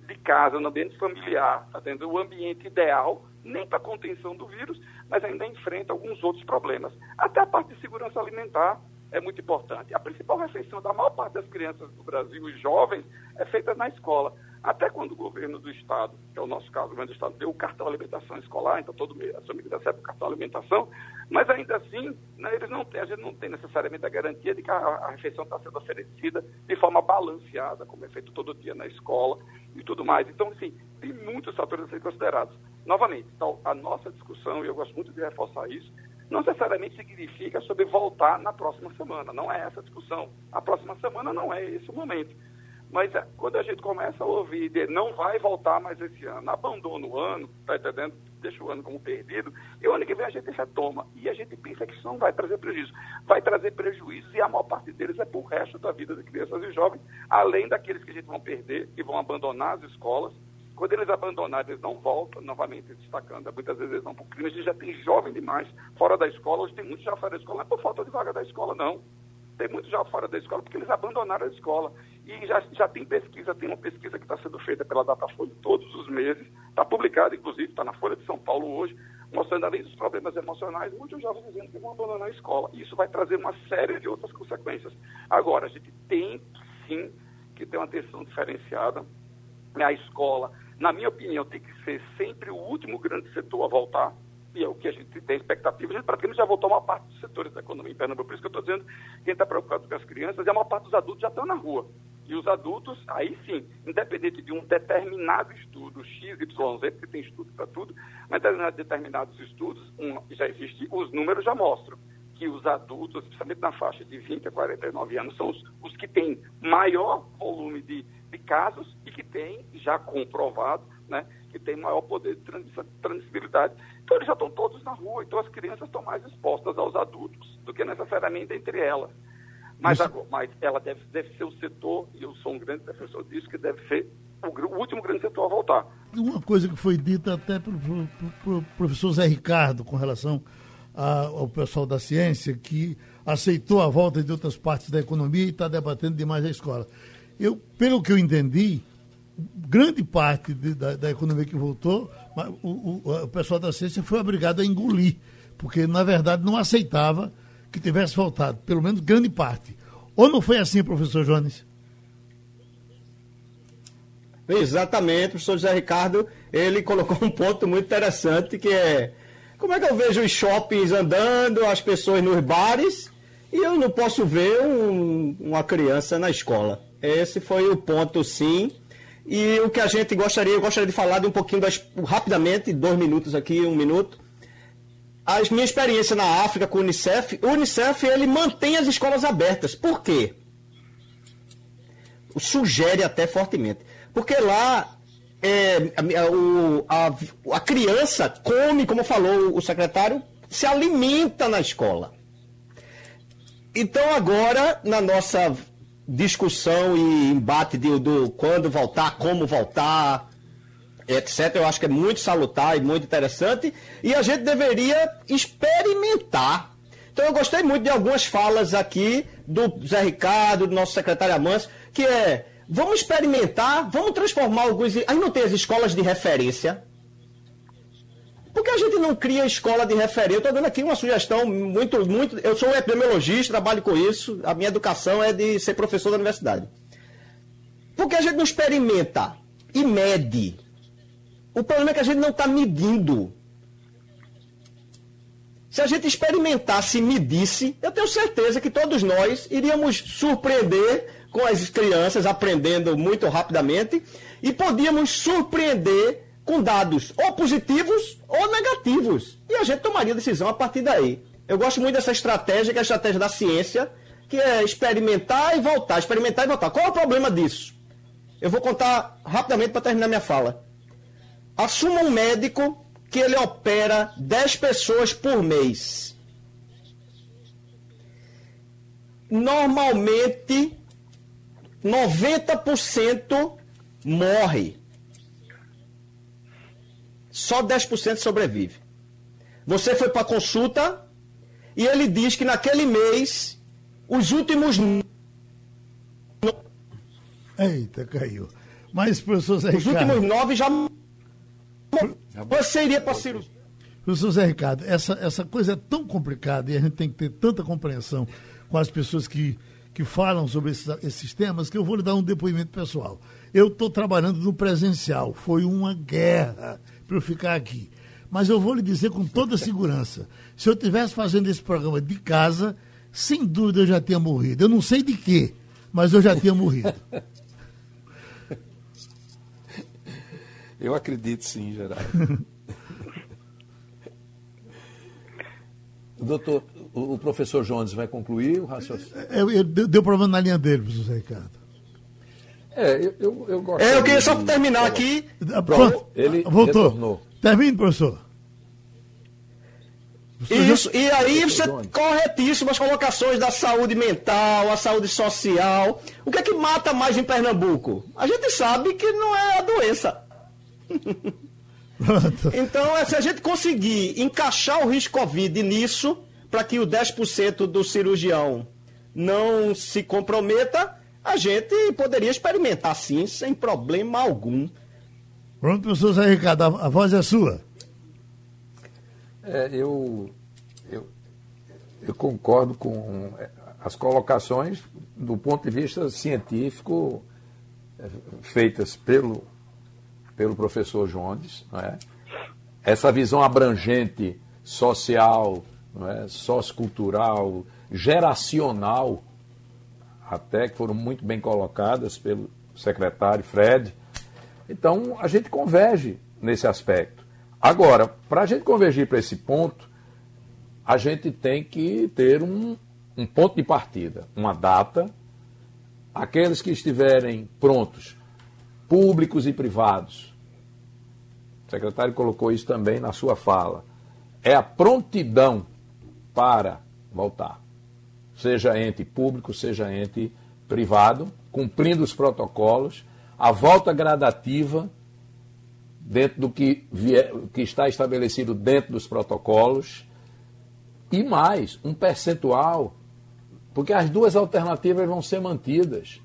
de casa, no ambiente familiar, tá tendo o ambiente ideal, nem para contenção do vírus, mas ainda enfrenta alguns outros problemas. Até a parte de segurança alimentar é muito importante. A principal refeição da maior parte das crianças do Brasil, os jovens, é feita na escola. Até quando o governo do Estado, que é o nosso caso, o governo do Estado deu o cartão alimentação escolar, então todo mês a família recebe o cartão alimentação, mas ainda assim, né, eles não têm, a gente não tem necessariamente a garantia de que a, a refeição está sendo oferecida de forma balanceada, como é feito todo dia na escola e tudo mais. Então, assim, tem muitos fatores a serem considerados. Novamente, então, a nossa discussão, e eu gosto muito de reforçar isso, não necessariamente significa sobre voltar na próxima semana. Não é essa a discussão. A próxima semana não é esse o momento. Mas é, quando a gente começa a ouvir de não vai voltar mais esse ano, abandona o ano, tá entendendo? Deixa o ano como perdido, e o ano que vem a gente retoma. E a gente pensa que isso não vai trazer prejuízo. Vai trazer prejuízo e a maior parte deles é para o resto da vida de crianças e jovens, além daqueles que a gente vão perder e vão abandonar as escolas. Quando eles abandonarem, eles não voltam, novamente destacando, muitas vezes eles vão para o crime. A gente já tem jovem demais fora da escola, hoje tem muitos já fora da escola, não é por falta de vaga da escola, não. Tem muitos já fora da escola porque eles abandonaram a escola. E já, já tem pesquisa, tem uma pesquisa que está sendo feita pela Datafolha todos os meses, está publicada, inclusive, está na Folha de São Paulo hoje, mostrando além dos problemas emocionais, muitos jovens dizendo que vão abandonar a escola. E isso vai trazer uma série de outras consequências. Agora, a gente tem sim que ter uma atenção diferenciada. A escola, na minha opinião, tem que ser sempre o último grande setor a voltar e é o que a gente tem expectativa, a gente praticamente já voltou uma parte dos setores da economia em Pernambuco. Por isso que eu estou dizendo que quem está preocupado com as crianças e a maior parte dos adultos já estão na rua. E os adultos, aí sim, independente de um determinado estudo, X, Y, Z, porque tem estudo para tudo, mas determinados estudos, um, já existe, os números já mostram que os adultos, especialmente na faixa de 20 a 49 anos, são os, os que têm maior volume de, de casos e que têm, já comprovado, né, que tem maior poder de transmissibilidade. Então, eles já estão todos na rua, então as crianças estão mais expostas aos adultos do que necessariamente entre elas. Mas, agora, mas ela deve, deve ser o setor, e eu sou um grande defensor disso, que deve ser o, o último grande setor a voltar. Uma coisa que foi dita até pelo, pelo professor Zé Ricardo com relação a, ao pessoal da ciência, que aceitou a volta de outras partes da economia e está debatendo demais a escola. Eu, pelo que eu entendi, grande parte de, da, da, economia que voltou, o, o, o, pessoal da ciência foi obrigado a engolir, porque na verdade não aceitava que tivesse faltado, pelo menos grande parte. Ou não foi assim, professor Jones? Exatamente, o professor José Ricardo, ele colocou um ponto muito interessante que é como é que eu vejo os shoppings andando, as pessoas nos bares, e eu não posso ver um, uma criança na escola. Esse foi o ponto, sim. E o que a gente gostaria, eu gostaria de falar de um pouquinho das, rapidamente, dois minutos aqui, um minuto. A minha experiência na África com o Unicef, o Unicef ele mantém as escolas abertas. Por quê? Sugere até fortemente. Porque lá é, a, a, a criança come, como falou o secretário, se alimenta na escola. Então agora, na nossa discussão e embate de, do quando voltar, como voltar, etc., eu acho que é muito salutar e muito interessante, e a gente deveria experimentar. Então eu gostei muito de algumas falas aqui do Zé Ricardo, do nosso secretário Amâncio, que é Vamos experimentar, vamos transformar alguns. Aí não tem as escolas de referência. Por que a gente não cria escola de referência? Eu estou dando aqui uma sugestão muito, muito. Eu sou um epidemiologista, trabalho com isso. A minha educação é de ser professor da universidade. Por que a gente não experimenta e mede? O problema é que a gente não está medindo. Se a gente experimentasse e medisse, eu tenho certeza que todos nós iríamos surpreender com as crianças aprendendo muito rapidamente e podíamos surpreender com dados ou positivos ou negativos. E a gente tomaria decisão a partir daí. Eu gosto muito dessa estratégia, que é a estratégia da ciência, que é experimentar e voltar, experimentar e voltar. Qual é o problema disso? Eu vou contar rapidamente para terminar minha fala. Assuma um médico que ele opera 10 pessoas por mês. Normalmente, 90% morre. Só 10% sobrevive. Você foi para consulta e ele diz que naquele mês, os últimos. Eita, caiu. Mas, professor Zé Os últimos nove já. Você iria para cirurgia. Professor Zé Ricardo, essa, essa coisa é tão complicada e a gente tem que ter tanta compreensão com as pessoas que que falam sobre esses, esses temas que eu vou lhe dar um depoimento pessoal. Eu estou trabalhando no presencial, foi uma guerra para eu ficar aqui. Mas eu vou lhe dizer com toda segurança: se eu estivesse fazendo esse programa de casa, sem dúvida eu já tinha morrido. Eu não sei de quê, mas eu já tinha morrido. Eu acredito sim, Gerardo. Doutor, o, professor Jones vai concluir o raciocínio? É, é, deu problema na linha dele, professor Ricardo. É, eu, eu, eu gosto. É, eu queria só terminar aqui. Ah, pronto, ele voltou. Retornou. Termine, professor. Isso, e aí você corretíssimo as colocações da saúde mental, a saúde social. O que é que mata mais em Pernambuco? A gente sabe que não é a doença. então, é, se a gente conseguir encaixar o risco Covid nisso, para que o 10% do cirurgião não se comprometa, a gente poderia experimentar sim, sem problema algum. Pronto, professor Zé Ricardo, a, voz é sua. É, eu, eu, eu concordo com as colocações do ponto de vista científico é, feitas pelo, pelo professor Jones. É? Essa visão abrangente social, não é? sociocultural, geracional, até que foram muito bem colocadas pelo secretário Fred. Então, a gente converge nesse aspecto. Agora, para a gente convergir para esse ponto, a gente tem que ter um, um ponto de partida, uma data. Aqueles que estiverem prontos, públicos e privados. O secretário colocou isso também na sua fala. É a prontidão para voltar. Seja ente público, seja ente privado, cumprindo os protocolos, a volta gradativa dentro do que, vier, que está estabelecido dentro dos protocolos e mais, um percentual, porque as duas alternativas vão ser mantidas.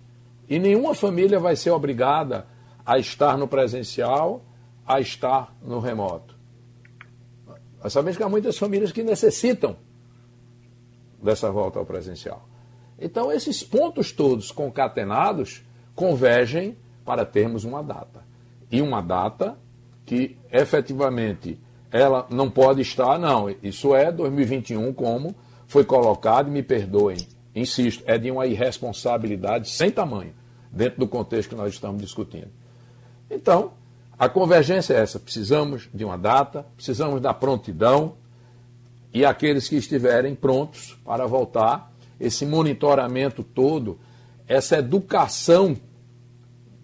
E nenhuma família vai ser obrigada a estar no presencial, a estar no remoto. Nós sabemos que há muitas famílias que necessitam dessa volta ao presencial. Então, esses pontos todos concatenados convergem para termos uma data. E uma data que efetivamente ela não pode estar, não. Isso é 2021, como foi colocado, me perdoem, insisto, é de uma irresponsabilidade sem tamanho, dentro do contexto que nós estamos discutindo. Então, a convergência é essa: precisamos de uma data, precisamos da prontidão, e aqueles que estiverem prontos para voltar, esse monitoramento todo, essa educação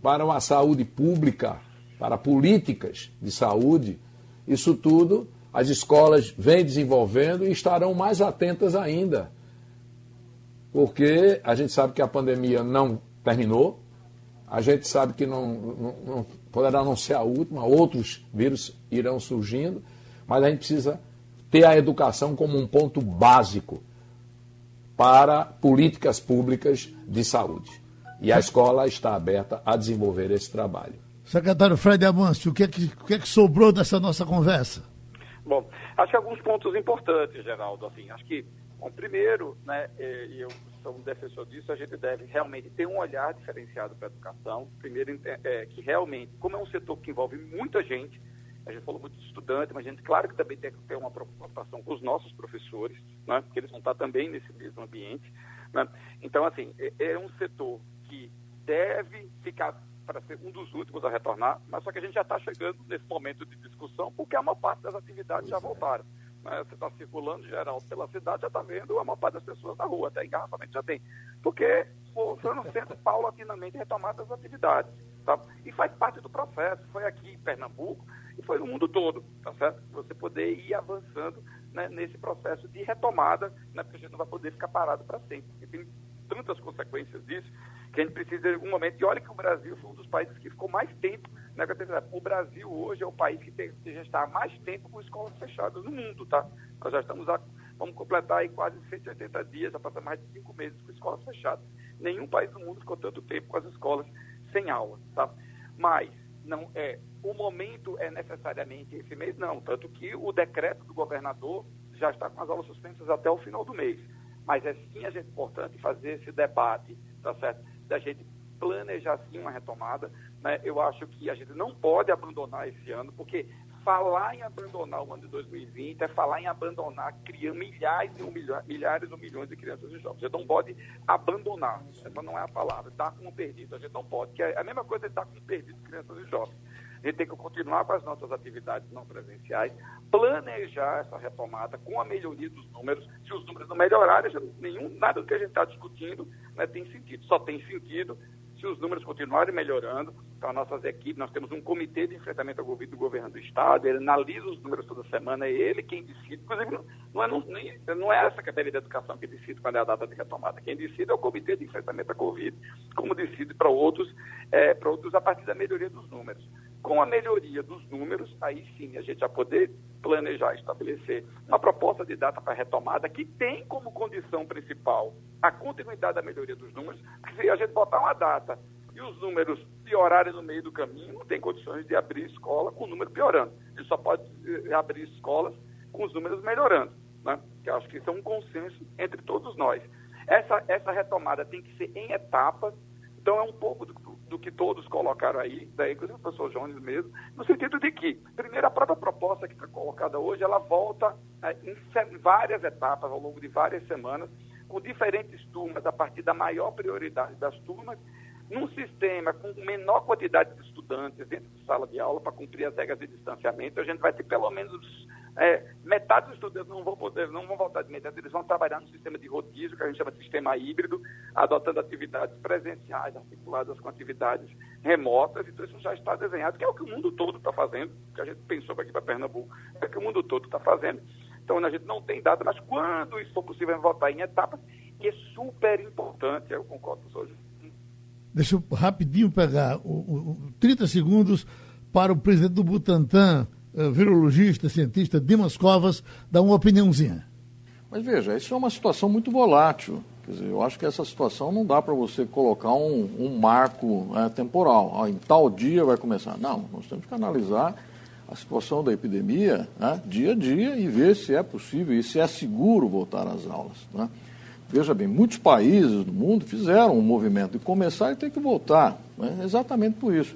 para uma saúde pública, para políticas de saúde, isso tudo as escolas vêm desenvolvendo e estarão mais atentas ainda. Porque a gente sabe que a pandemia não terminou, a gente sabe que não, não, não poderá não ser a última, outros vírus irão surgindo, mas a gente precisa ter a educação como um ponto básico para políticas públicas de saúde. E a escola está aberta a desenvolver esse trabalho. Secretário Fred Amâncio, o que, é que, o que, é que sobrou dessa nossa conversa? Bom, acho que alguns pontos importantes, Geraldo. Assim, acho que, bom, primeiro, né, e eu sou um defensor disso, a gente deve realmente ter um olhar diferenciado para a educação. Primeiro, é, que realmente, como é um setor que envolve muita gente, a gente falou muito de estudante, mas a gente, claro que também tem que ter uma preocupação com os nossos professores, né, porque eles vão estar também nesse mesmo ambiente. Né? Então, assim, é, é um setor que deve ficar para ser um dos últimos a retornar, mas só que a gente já está chegando nesse momento de discussão, porque a maior parte das atividades já voltaram. Né? Você está circulando geral pela cidade, já está vendo a maior parte das pessoas na rua, até engarrafamento já tem. Porque foram sendo paulatinamente retomadas as atividades. Tá? E faz parte do processo. Foi aqui em Pernambuco e foi no mundo todo, tá certo? Você poder ir avançando né, nesse processo de retomada, né, porque a gente não vai poder ficar parado para sempre. E tem tantas consequências disso que a gente precisa em algum momento. E olha que o Brasil foi um dos países que ficou mais tempo na né, O Brasil hoje é o país que, tem, que já está há mais tempo com escolas fechadas no mundo, tá? Nós já estamos a, vamos completar aí quase 180 dias, já passamos mais de cinco meses com escolas fechadas. Nenhum país do mundo ficou tanto tempo com as escolas sem aula, tá? Mas não é o momento é necessariamente esse mês, não. Tanto que o decreto do governador já está com as aulas suspensas até o final do mês. Mas é sim a gente importante fazer esse debate, tá certo? da gente planejar sim uma retomada. Né? Eu acho que a gente não pode abandonar esse ano, porque falar em abandonar o ano de 2020 é falar em abandonar criando milhares e milha, milhares ou milhões de crianças e jovens. A gente não pode abandonar, essa não é a palavra, dar como perdido, a gente não pode, que é a mesma coisa de dar como perdido crianças e jovens. A gente tem que continuar com as nossas atividades não presenciais, planejar essa retomada com a melhoria dos números. Se os números não melhorarem, nenhum, nada do que a gente está discutindo né, tem sentido. Só tem sentido se os números continuarem melhorando. Então, nossas equipes, nós temos um comitê de enfrentamento ao Covid do governo do Estado, ele analisa os números toda semana, é ele quem decide. Inclusive, não é, não, não é a Secretaria de Educação que decide quando é a data de retomada. Quem decide é o comitê de enfrentamento à Covid, como decide para outros, é, para outros a partir da melhoria dos números. Com a melhoria dos números, aí sim a gente vai poder planejar, estabelecer uma proposta de data para retomada que tem como condição principal a continuidade da melhoria dos números, porque se a gente botar uma data e os números piorarem no meio do caminho, não tem condições de abrir escola com o número piorando. Gente só pode eh, abrir escolas com os números melhorando, né? que acho que isso é um consenso entre todos nós. Essa, essa retomada tem que ser em etapas, então é um pouco do, do que todos colocaram aí, daí inclusive o professor Jones mesmo, no sentido de que, primeiro, a própria proposta que está colocada hoje, ela volta é, em várias etapas, ao longo de várias semanas, com diferentes turmas, a partir da maior prioridade das turmas, num sistema com menor quantidade de estudantes dentro de sala de aula para cumprir as regras de distanciamento, a gente vai ter pelo menos é, metade dos estudantes não vão poder, não vão voltar de imediato, eles vão trabalhar no sistema de rodízio, que a gente chama de sistema híbrido, adotando atividades presenciais, articuladas com atividades remotas, então isso já está desenhado, que é o que o mundo todo está fazendo, que a gente pensou aqui para Pernambuco, é o que o mundo todo está fazendo. Então a gente não tem data, mas quando isso for possível, voltar em etapas, que é super importante, eu concordo com o. Deixa eu rapidinho pegar o, o, 30 segundos para o presidente do Butantan, eh, virologista, cientista Dimas Covas, dar uma opiniãozinha. Mas veja, isso é uma situação muito volátil. Quer dizer, eu acho que essa situação não dá para você colocar um, um marco é, temporal. Ah, em tal dia vai começar. Não, nós temos que analisar a situação da epidemia né, dia a dia e ver se é possível e se é seguro voltar às aulas. Né? Veja bem, muitos países do mundo fizeram um movimento de começar e ter que voltar, né, exatamente por isso.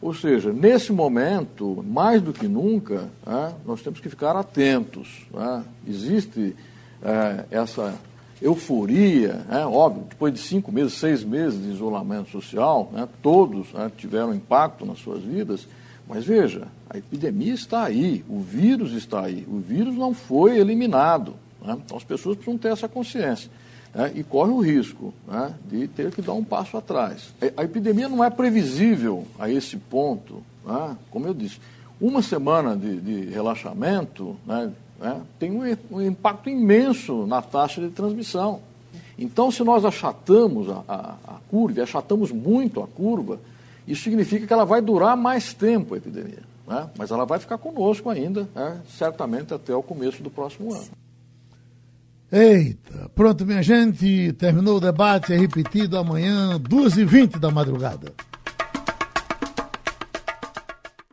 Ou seja, nesse momento, mais do que nunca, né, nós temos que ficar atentos. Né? Existe é, essa euforia, né? óbvio, depois de cinco meses, seis meses de isolamento social, né? todos tiveram impacto nas suas vidas, mas veja, a epidemia está aí, o vírus está aí, o vírus não foi eliminado. Então as pessoas precisam ter essa consciência. Né? E corre o risco né? de ter que dar um passo atrás. A epidemia não é previsível a esse ponto, né? como eu disse. Uma semana de, de relaxamento, né, né, tem um, um, impacto imenso na taxa de transmissão. Então, se nós achatamos a, a, a curva, achatamos muito a curva, isso significa que ela vai durar mais tempo a epidemia. Né? Mas ela vai ficar conosco ainda, né? certamente até o começo do próximo ano. Eita, pronto, minha gente, terminou o debate, é repetido amanhã, 2h20 da madrugada.